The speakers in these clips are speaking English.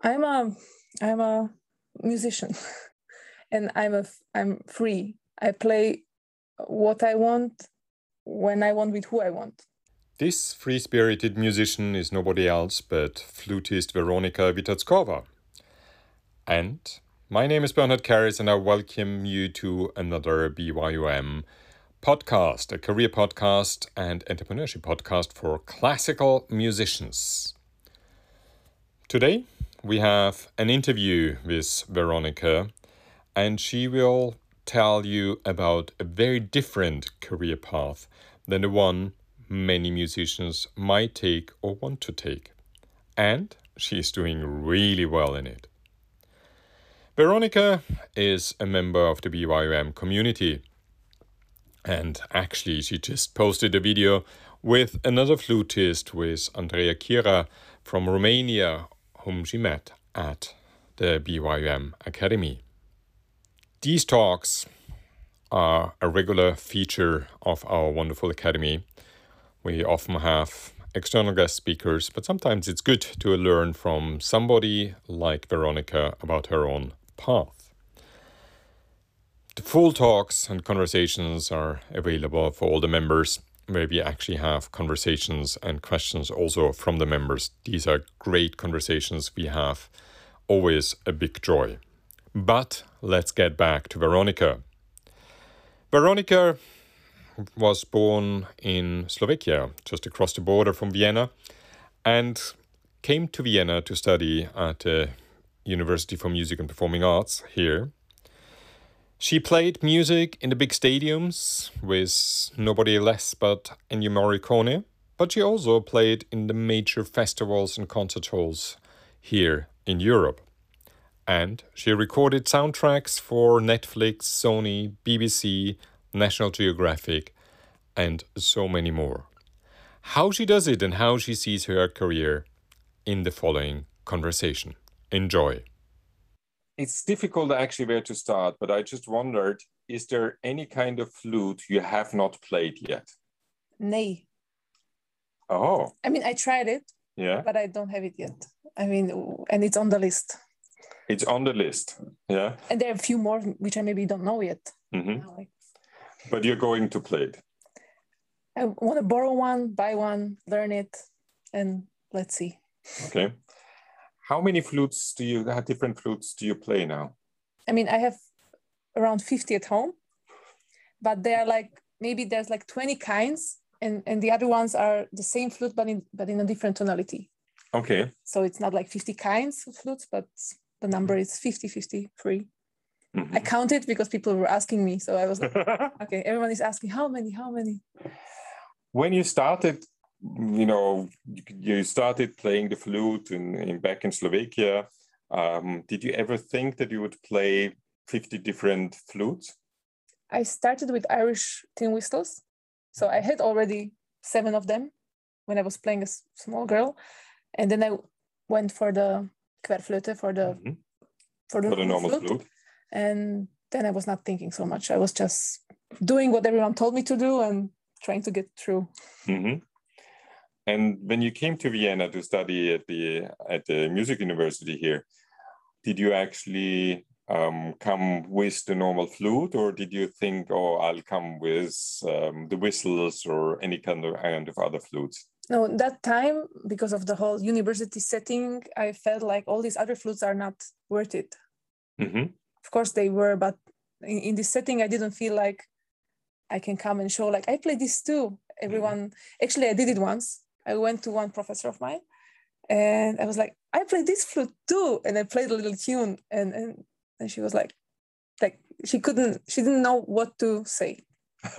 I'm a I'm a musician, and I'm a I'm free. I play what I want when I want with who I want. This free spirited musician is nobody else but flutist Veronika Witatskova. And my name is Bernhard Kerres, and I welcome you to another BYOM podcast, a career podcast and entrepreneurship podcast for classical musicians. Today, we have an interview with Veronica, and she will tell you about a very different career path than the one many musicians might take or want to take. And she is doing really well in it. Veronica is a member of the BYOM community. And actually, she just posted a video with another flutist, with Andrea Kira from Romania, whom she met at the BYOM Academy. These talks are a regular feature of our wonderful academy. We often have external guest speakers, but sometimes it's good to learn from somebody like Veronica about her own path. The full talks and conversations are available for all the members, where we actually have conversations and questions also from the members. These are great conversations we have, always a big joy. But let's get back to Veronika. Veronika was born in Slovakia, just across the border from Vienna, and came to Vienna to study at the University for Music and Performing Arts here. She played music in the big stadiums with nobody less but Ennio Morricone, but she also played in the major festivals and concert halls here in Europe. And she recorded soundtracks for Netflix, Sony, BBC, National Geographic, and so many more. How she does it and how she sees her career in the following conversation. Enjoy. It's difficult actually where to start, but I just wondered is there any kind of flute you have not played yet? Nay. Oh. I mean, I tried it. Yeah. But I don't have it yet. I mean, and it's on the list. It's on the list. Yeah. And there are a few more which I maybe don't know yet. Mm-hmm. But you're going to play it. I want to borrow one, buy one, learn it, and let's see. Okay. How many flutes do you have? Different flutes do you play now? I mean, I have around 50 at home, but they are like maybe there's like 20 kinds, and and the other ones are the same flute but in but in a different tonality. Okay. So it's not like 50 kinds of flutes, but the number is 50, 53. Mm-hmm. I counted because people were asking me. So I was like, okay, everyone is asking how many, how many. When you started, you know, you started playing the flute in, in back in Slovakia. Um, did you ever think that you would play 50 different flutes? I started with Irish tin whistles. So I had already seven of them when I was playing a small girl. And then I went for the querflöte, for the, mm-hmm. for the, for the normal flute. flute and then i was not thinking so much i was just doing what everyone told me to do and trying to get through mm-hmm. And when you came to vienna to study at the at the music university here did you actually um, come with the normal flute or did you think oh i'll come with um, the whistles or any kind of, kind of other flutes? No that time because of the whole university setting i felt like all these other flutes are not worth it. Mm-hmm. Of course they were but in, in this setting i didn't feel like i can come and show like i play this too everyone. Mm-hmm. actually i did it once i went to one professor of mine and i was like i play this flute too and i played a little tune and and, and she was like like she couldn't she didn't know what to say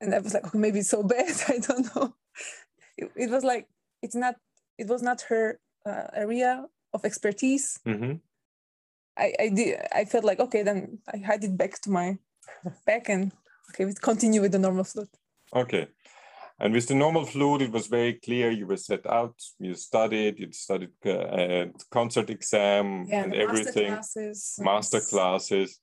and i was like okay maybe it's so bad i don't know it, it was like it's not it was not her uh, area of expertise mm-hmm. I, I did I felt like okay then I had it back to my back and okay we continue with the normal flute. Okay. And with the normal flute, it was very clear you were set out, you studied, you studied uh, concert exam yeah, and everything, master classes. master classes.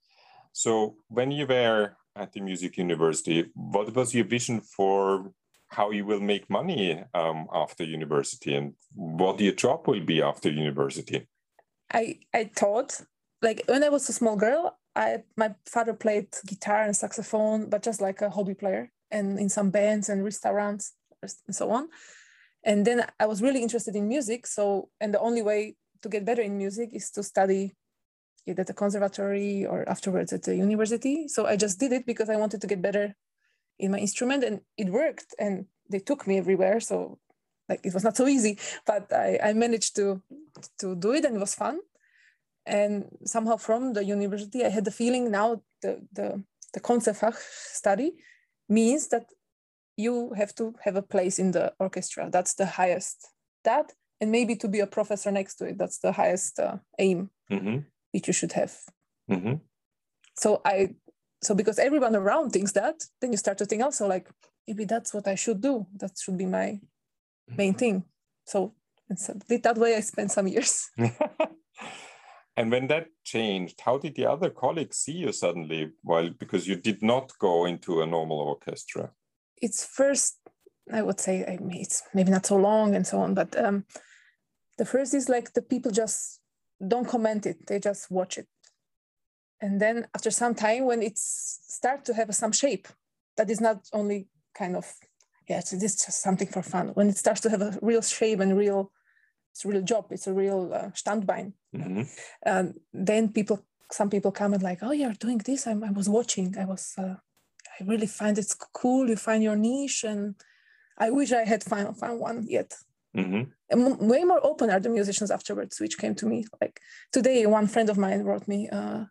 So when you were at the music university, what was your vision for how you will make money um, after university and what your job will be after university? I I thought like when I was a small girl, I my father played guitar and saxophone, but just like a hobby player and in some bands and restaurants and so on. And then I was really interested in music. So and the only way to get better in music is to study either at the conservatory or afterwards at the university. So I just did it because I wanted to get better in my instrument and it worked and they took me everywhere. So like it was not so easy, but I, I managed to to do it and it was fun. And somehow from the university, I had the feeling now the the the Konzertfach study means that you have to have a place in the orchestra. That's the highest. That and maybe to be a professor next to it. That's the highest uh, aim mm-hmm. which you should have. Mm-hmm. So I so because everyone around thinks that, then you start to think also like maybe that's what I should do. That should be my main mm-hmm. thing. So it's that way I spent some years. and when that changed, how did the other colleagues see you suddenly? Well, because you did not go into a normal orchestra. It's first, I would say, I mean, it's maybe not so long and so on, but um, the first is like the people just don't comment it; they just watch it, and then after some time, when it's start to have some shape, that is not only kind of yeah, it's, it's just something for fun. When it starts to have a real shape and real, it's a real job. It's a real uh, Standbein. Mm-hmm. And then people, some people come and like, oh, you're doing this. I'm, I was watching. I was, uh, I really find it's cool. You find your niche, and I wish I had found, found one yet. Mm-hmm. And way more open are the musicians afterwards, which came to me. Like today, one friend of mine wrote me, uh,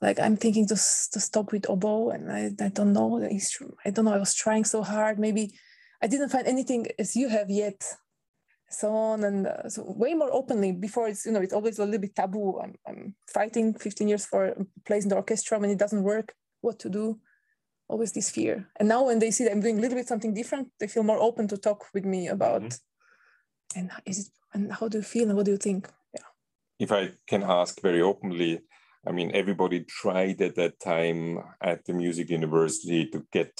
like I'm thinking to, to stop with oboe, and I, I don't know the instrument. I don't know. I was trying so hard. Maybe I didn't find anything as you have yet, so on and uh, so way more openly. Before it's you know it's always a little bit taboo. I'm, I'm fighting 15 years for a place in the orchestra when it doesn't work. What to do? Always this fear. And now when they see that I'm doing a little bit something different, they feel more open to talk with me about. Mm-hmm. And is it? And how do you feel? And what do you think? Yeah. If I can ask very openly, I mean, everybody tried at that time at the music university to get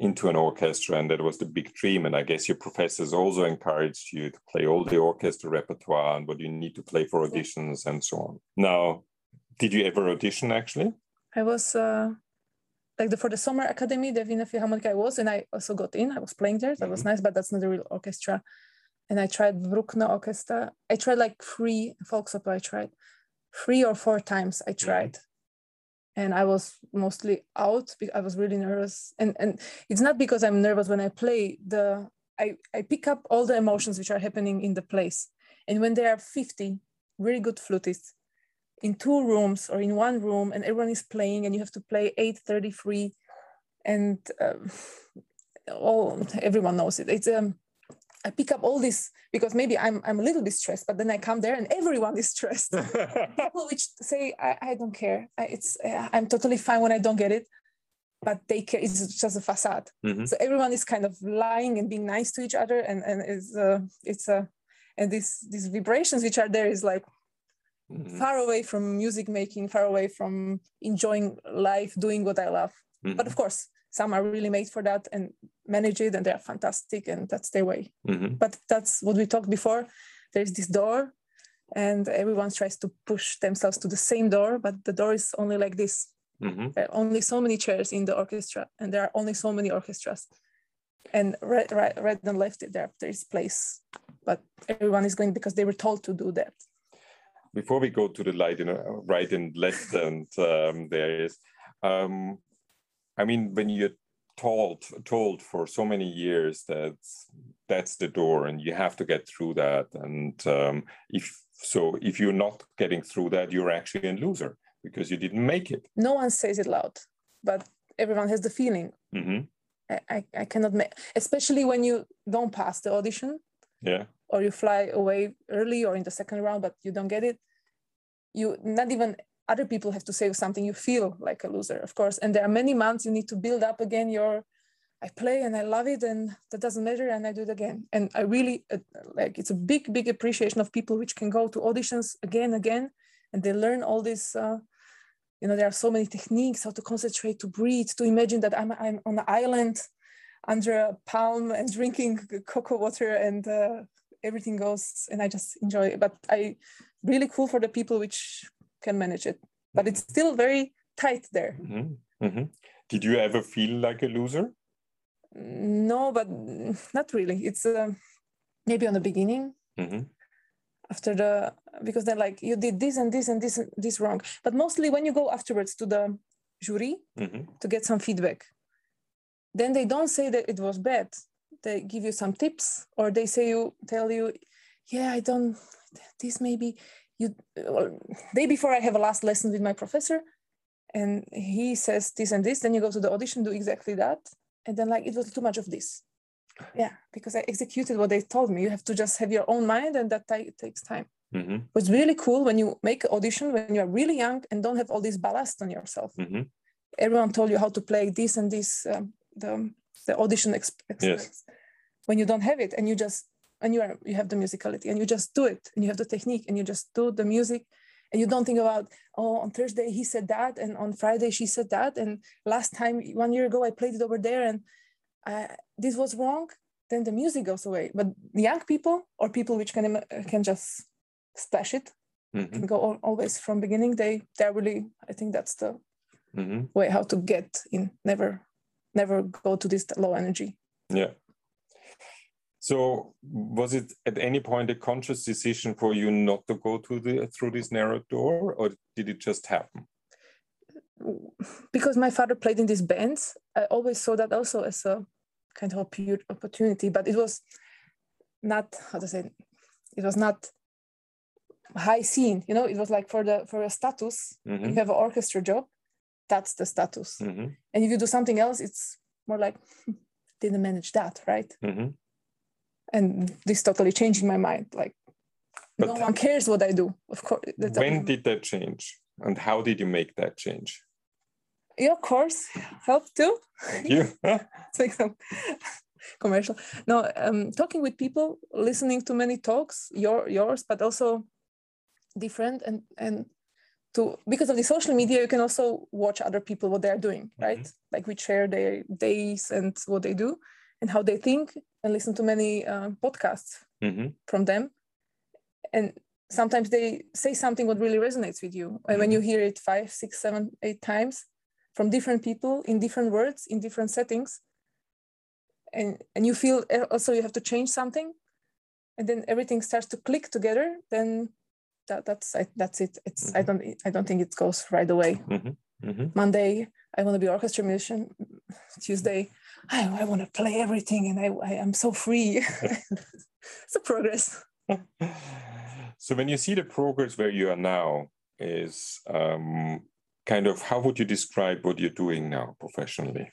into an orchestra and that was the big dream. And i guess your professors also encouraged you to play all the orchestra repertoire and what you need to play for auditions and so on. Now did you ever audition actually? I was uh, like the, for the summer academy the Wiener Philharmonic I was and I also got in. I was playing there. That mm-hmm. was nice but that's not a real orchestra. And I tried Bruckner Orchestra. I tried like three Volksopera I tried three or four times I mm-hmm. tried. mm-hmm and I was mostly out I was really nervous. And and it's not because I'm nervous when I play. The I, I pick up all the emotions which are happening in the place. And when there are 50 really good flutists in two rooms or in one room and everyone is playing and you have to play 833 and um, all everyone knows it. It's um I pick up all this because maybe I'm I'm a little bit stressed, but then I come there and everyone is stressed. People which say I, I don't care. I, it's uh, I'm totally fine when I don't get it, but they care. It's just a facade. Mm-hmm. So everyone is kind of lying and being nice to each other, and and is uh, it's a uh, and these these vibrations which are there is like mm-hmm. far away from music making, far away from enjoying life, doing what I love. Mm-hmm. But of course, some are really made for that and manage it and they're fantastic and that's their way. Mm-hmm. but that's what we talked before. There's this door and everyone tries to push themselves to the same door but the door is only like this. Mm-hmm. there are only so many chairs in the orchestra and there are only so many orchestras. And right, right, right and left there there is place but everyone is going because they were told to do that. Before we go to the light, you know, right and left and um, there is um, I mean, when you're told told for so many years that that's the door and you have to get through that, and um, if so, if you're not getting through that, you're actually a loser because you didn't make it. No one says it loud, but everyone has the feeling. Mm-hmm. I, I, I cannot make, especially when you don't pass the audition. Yeah. Or you fly away early or in the second round, but you don't get it. You not even other people have to say something you feel like a loser of course. And there are many months you need to build up again your i play and i love it and that doesn't matter and i do it again. And i really uh, like it's a big big appreciation of people which can go to auditions again again and they learn all this uh, you know there are so many techniques how to concentrate to breathe to imagine that i'm, I'm on an island under a palm and drinking cocoa water and uh, everything goes and i just enjoy it. But i really cool for the people which can manage it. But it's still very tight there. Hmm hmm Did you ever feel like a loser? no but not really. It's uh, maybe on the beginning. Hmm after the because they're like you did this and this and this and this wrong. But mostly when you go afterwards to the jury hmm to get some feedback then they don't say that it was bad. They give you some tips or they say you tell you yeah i don't this maybe you well, day before i have a last lesson with my professor and he says this and this then you go to the audition do exactly that and then like it was too much of this. Yeah because i executed what they told me. You have to just have your own mind and that ta- takes time. Hmm it's really cool when you make an audition when you're really young and don't have all this ballast on yourself. Hmm everyone told you how to play this and this um, the the audition exp- expects when you don't have it and you just and you are you have the musicality and you just do it and you have the technique and you just do the music and you don't think about oh on thursday he said that and on friday she said that and last time one year ago i played it over there and I, this was wrong then the music goes away. But young people or people which can can just splash it hmm can go al- always from beginning they they're really i think that's the hmm way how to get in never never go to this low energy. Yeah. So was it at any point a conscious decision for you not to go to the through this narrow door, or did it just happen? because my father played in these bands i always saw that also as a kind of a pure opportunity but it was not how to say it was not high scene you know? It was like for the for a status hmm you have an orchestra job that's the status. Hmm and if you do something else it's more like "Hmm, didn't manage that right? Hmm and this totally changing my mind like no one cares what i do. Of course When did that change, and how did you make that change? yeah of course. Help too. Thank you. It's like some commercial. No um talking with people listening to many talks your yours but also different and and to because of the social media you can also watch other people what they're doing right? Like we share their days and what they do and how they think and listen to many uh, podcasts hmm from them. And sometimes they say something what really resonates with you. And when you hear it five six seven eight times from different people in different words in different settings and and you feel also you have to change something and then everything starts to click together then that, that's I, that's it. It's i don't i don't think it goes right away hmm monday i want to be orchestra musician. Tuesday i, I want to play everything and i, I am so free. It's a progress. So when you see the progress where you are now, is um, kind of how would you describe what you're doing now professionally?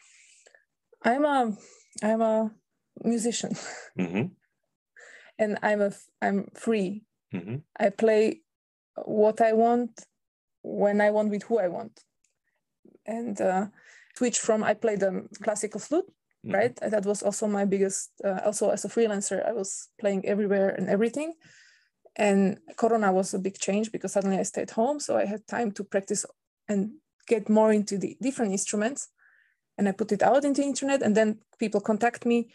i'm a i'm a musician. Hmm and i'm a i'm free. Hmm i play what i want when i want with who i want and uh, switch from i play the classical flute Mhm. right? And that was also my biggest uh, also as a freelancer i was playing everywhere and everything. And corona was a big change because suddenly i stayed home so i had time to practice and get more into the different instruments. And i put it out into internet and then people contact me.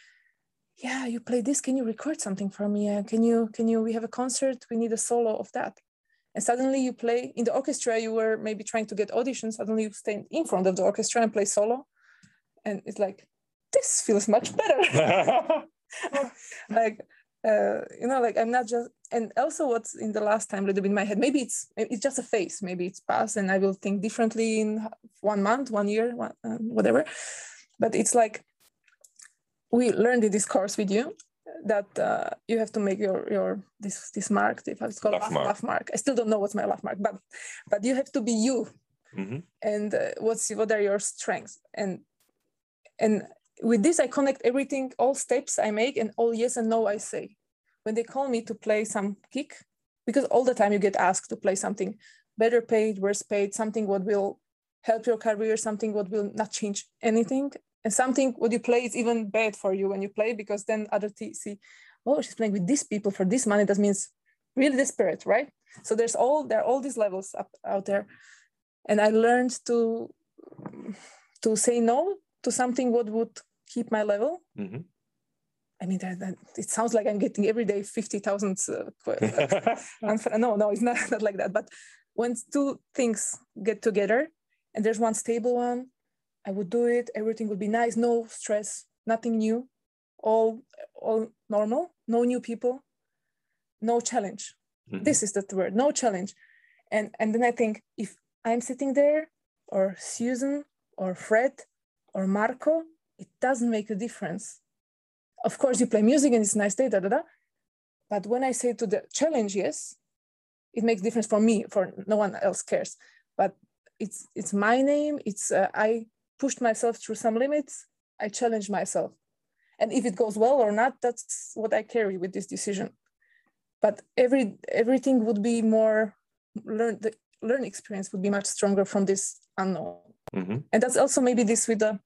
Yeah you play this. Can you record something for me? Uh, can you can you we have a concert. We need a solo of that and suddenly you play in the orchestra you were maybe trying to get auditions. Suddenly you stand in front of the orchestra and play solo. And it's like this feels much better. Like uh, you know like i'm not just and also what's in the last time a little bit in my head maybe it's it's just a phase. Maybe it's past and i will think differently in one month one year one, uh, whatever. But it's like we learned in this course with you that uh, you have to make your your this this mark if it's called Laugh laugh, mark. laugh mark. I still don't know what's my laugh mark but but you have to be you. Hmm and uh, what's what are your strengths? And and with this i connect everything all steps i make and all yes and no i say. When they call me to play some kick because all the time you get asked to play something better paid worse paid something what will help your career something what will not change anything and something what you play is even bad for you when you play because then other t- see oh she's playing with these people for this money that means really desperate right so there's all there are all these levels up out there and i learned to to say no to something what would keep my level hmm I mean, that, that, it sounds like I'm getting every day 50,000. Uh, no, no, it's not, not like that. But when two things get together and there's one stable one, I would do it. Everything would be nice, no stress, nothing new, all, all normal, no new people, no challenge. Mm-hmm. This is the word, no challenge. And, and then I think if I'm sitting there or Susan or Fred or Marco, it doesn't make a difference of course you play music and it's nice day, da, da, da. But when I say to the challenge, yes, it makes difference for me, for no one else cares. But it's it's my name. It's uh, I pushed myself through some limits. I challenge myself, and if it goes well or not, that's what I carry with this decision. But every everything would be more learn the learn experience would be much stronger from this unknown. Mm-hmm. And that's also maybe this with the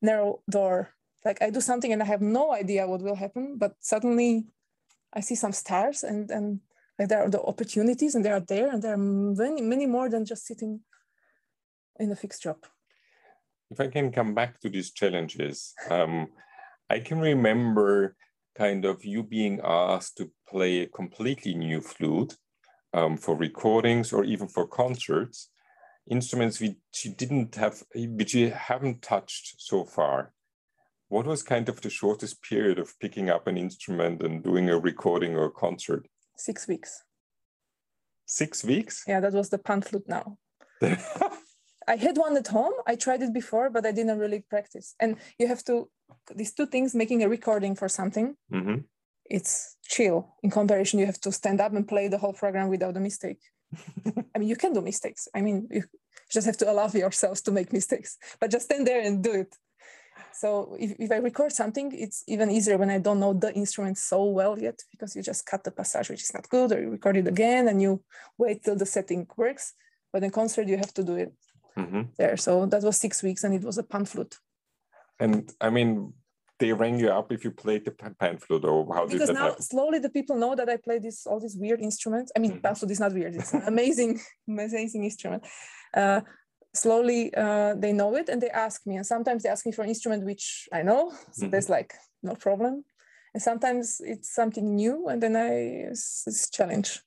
narrow door like I do something and I have no idea what will happen, but suddenly I see some stars and and like there are the opportunities and they are there and there are many many more than just sitting in a fixed job. If I can come back to these challenges, um, I can remember kind of you being asked to play a completely new flute um, for recordings or even for concerts, instruments which you didn't have, which you haven't touched so far. What was kind of the shortest period of picking up an instrument and doing a recording or a concert? Six weeks. Six weeks? Yeah, that was the pan flute now. I had one at home. I tried it before, but I didn't really practice. And you have to, these two things, making a recording for something, mm-hmm. it's chill. In comparison, you have to stand up and play the whole program without a mistake. I mean, you can do mistakes. I mean, you just have to allow yourselves to make mistakes, but just stand there and do it. So if, if I record something, it's even easier when I don't know the instrument so well yet because you just cut the passage which is not good or you record it again and you wait till the setting works. But in concert, you have to do it mm-hmm. there. So that was six weeks and it was a pan flute. And I mean, they rang you up if you played the pan flute or how because did that now happen? slowly the people know that I play this all these weird instruments. I mean, mm-hmm. pan flute is not weird; it's an amazing, amazing instrument. Uh, slowly uh, they know it and they ask me and sometimes they ask me for an instrument which i know so mm-hmm. there's like no problem and sometimes it's something new and then i it's, it's challenge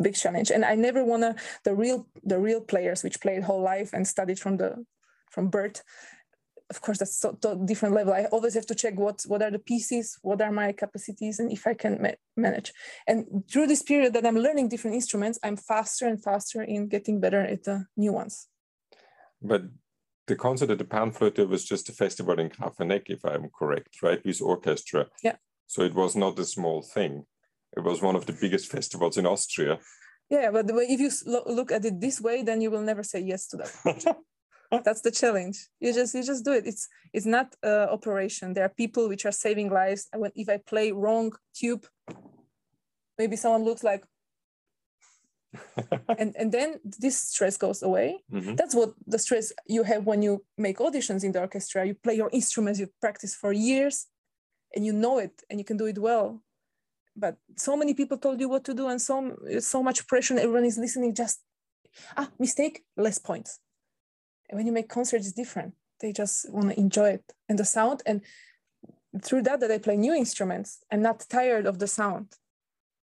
big challenge and i never want to the real the real players which played whole life and studied from the from birth of course that's so, so different level i always have to check what what are the pieces what are my capacities and if i can ma- manage and through this period that i'm learning different instruments i'm faster and faster in getting better at the new ones but the concert at the Panflöte was just a festival in Grafenegg, if I'm correct, right, with orchestra. Yeah. So it was not a small thing. It was one of the biggest festivals in Austria. Yeah, but if you look at it this way, then you will never say yes to that. That's the challenge. You just you just do it. It's it's not uh, operation. There are people which are saving lives. When if I play wrong tube, maybe someone looks like, and and then this stress goes away mm-hmm. that's what the stress you have when you make auditions in the orchestra you play your instruments you practice for years and you know it and you can do it well but so many people told you what to do and so so much pressure everyone is listening just ah mistake less points and when you make concerts it's different they just want to enjoy it and the sound and through that that i play new instruments i'm not tired of the sound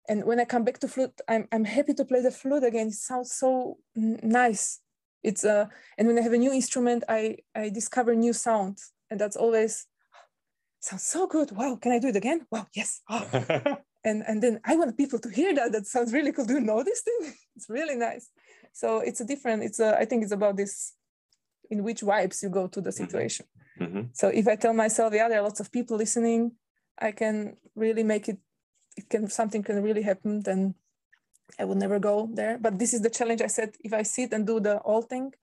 and when I come back to flute, I'm, I'm happy to play the flute again. It sounds so nice. It's uh, and when I have a new instrument, I I discover new sounds, and that's always sounds so good. Wow, can I do it again? Wow, yes. Oh. and and then I want people to hear that. That sounds really cool. Do you know this thing? it's really nice. So it's a different. It's a. I think it's about this, in which vibes you go to the mm-hmm. situation. Mm-hmm. So if I tell myself, yeah, there are lots of people listening, I can really make it it can something can really happen, then I would never go there. But this is the challenge. I said if I sit and do the whole thing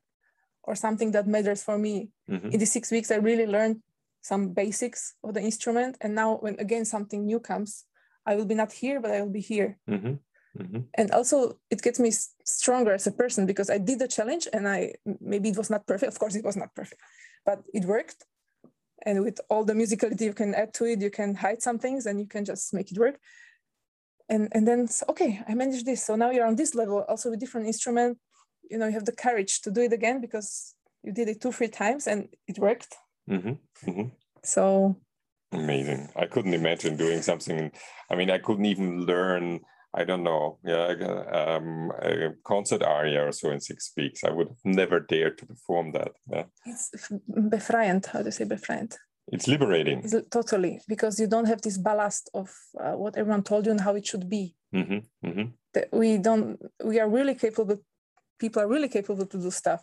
or something that matters for me. Mm-hmm. In the six weeks, I really learned some basics of the instrument. And now when again something new comes, I will be not here, but I will be here. Mm-hmm. Mm-hmm. And also, it gets me stronger as a person because I did the challenge and I maybe it was not perfect. Of course, it was not perfect, but it worked and with all the musicality you can add to it you can hide some things and you can just make it work and and then okay i managed this so now you're on this level also with different instrument you know you have the courage to do it again because you did it two three times and it worked mm-hmm. Mm-hmm. so Amazing. I couldn't imagine doing something. I mean, I couldn't even learn. I don't know, yeah, um, a concert aria or so in six weeks. I would have never dared to perform that. Yeah. It's befreiend. How do you say befreiend? It's liberating. It's totally because you don't have this ballast of uh, what everyone told you and how it should be. Mm-hmm, mm-hmm. We don't. We are really capable. People are really capable to do stuff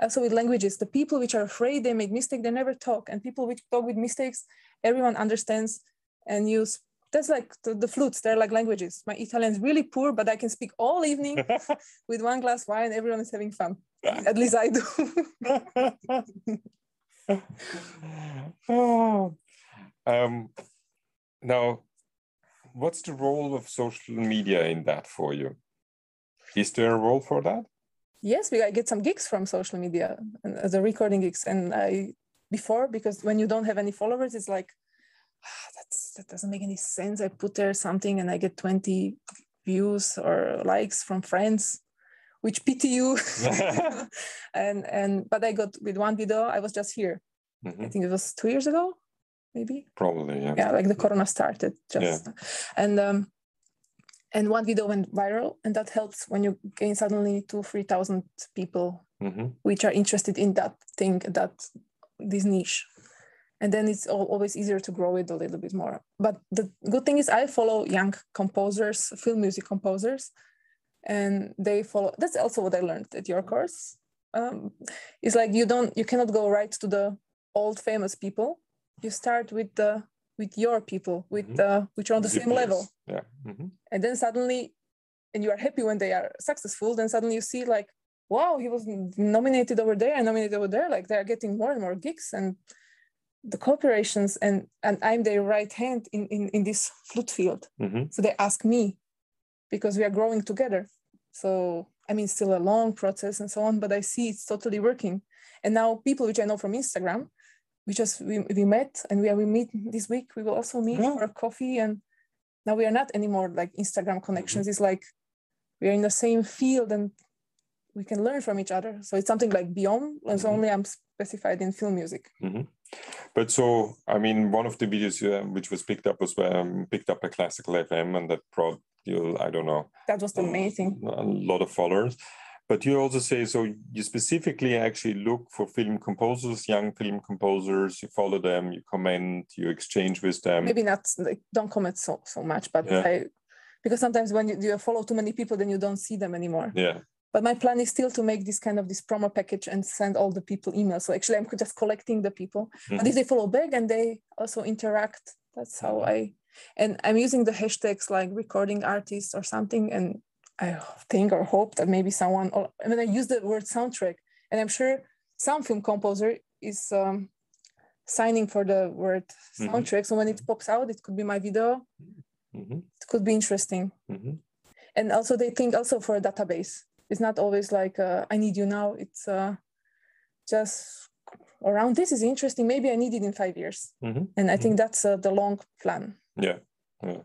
also with languages the people which are afraid they make mistake they never talk and people which talk with mistakes everyone understands and use that's like the, the, flutes they're like languages. My italian is really poor but i can speak all evening with one glass wine everyone is having fun. At least i do. Oh. um, now what's the role of social media in that for you? Is there a role for that? Yes we I get some gigs from social media and as a recording gigs and i before because when you don't have any followers it's like ah, that's that doesn't make any sense i put there something and i get 20 views or likes from friends which pity you and and but i got with one video i was just here mm-hmm. i think it was two years ago maybe probably yeah yeah like the corona started just yeah. and um and one video went viral and that helps when you gain suddenly two three thousand people mm-hmm. which are interested in that thing that this niche. And then it's always easier to grow it a little bit more. But the good thing is i follow young composers film music composers and they follow that's also what i learned at your course. Um, it's like you don't you cannot go right to the old famous people. You start with the with your people with mm-hmm. uh, which are on the same level. Yeah. Mm-hmm. and then suddenly and you are happy when they are successful then suddenly you see like wow he was nominated over there and nominated over there like they're getting more and more gigs and the corporations and and i'm their right hand in in, in this flute field mm-hmm. so they ask me because we are growing together so i mean still a long process and so on but i see it's totally working and now people which i know from instagram we just we, we met and we are we meet this week we will also meet yeah. for a coffee and now we are not anymore like instagram connections mm-hmm. it's like we are in the same field and we can learn from each other so it's something like beyond and so mm-hmm. only i'm specified in film music mm-hmm. but so i mean one of the videos uh, which was picked up was um, picked up by classical fm and that brought you i don't know that was amazing. a lot of followers but you also say so you specifically actually look for film composers, young film composers, you follow them, you comment, you exchange with them. Maybe not like don't comment so so much, but yeah. I because sometimes when you, you follow too many people, then you don't see them anymore. Yeah. But my plan is still to make this kind of this promo package and send all the people emails. So actually I'm just collecting the people. Mm-hmm. But if they follow back and they also interact, that's how I and I'm using the hashtags like recording artists or something and I think or hope that maybe someone, or, I mean, I use the word soundtrack, and I'm sure some film composer is um, signing for the word mm-hmm. soundtrack. Mm-hmm. So when it pops out, it could be my video. Mm-hmm. It could be interesting. Mm-hmm. And also, they think also for a database. It's not always like uh, I need you now. It's uh, just around this is interesting. Maybe I need it in five years. Mm-hmm. And I think mm-hmm. that's uh, the long plan. Yeah. yeah.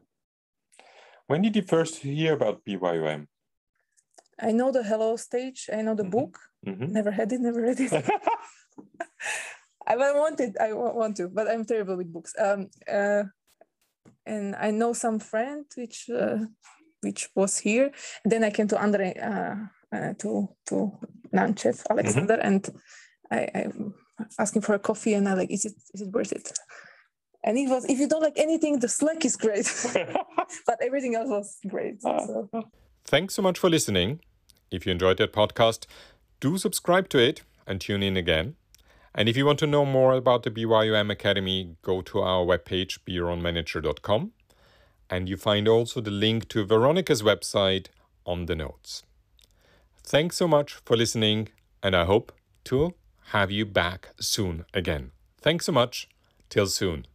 When did you first hear about BYOM? I know the Hello stage. I know the mm-hmm. book. Mm-hmm. Never had it. Never read it. I wanted. I want to, but I'm terrible with books. Um, uh, and I know some friend which uh, which was here. And then I came to Andre uh, uh, to to Nanchev Alexander, mm-hmm. and I, I asking for a coffee, and I like, is it is it worth it? and it was if you don't like anything the slack is great but everything else was great uh, so. thanks so much for listening if you enjoyed that podcast do subscribe to it and tune in again and if you want to know more about the BYOM Academy, go to our webpage, beyourOwnmanager.com, and you find also the link to Veronica's website on the notes. Thanks so much for listening, and I hope to have you back soon again. Thanks so much. Till soon.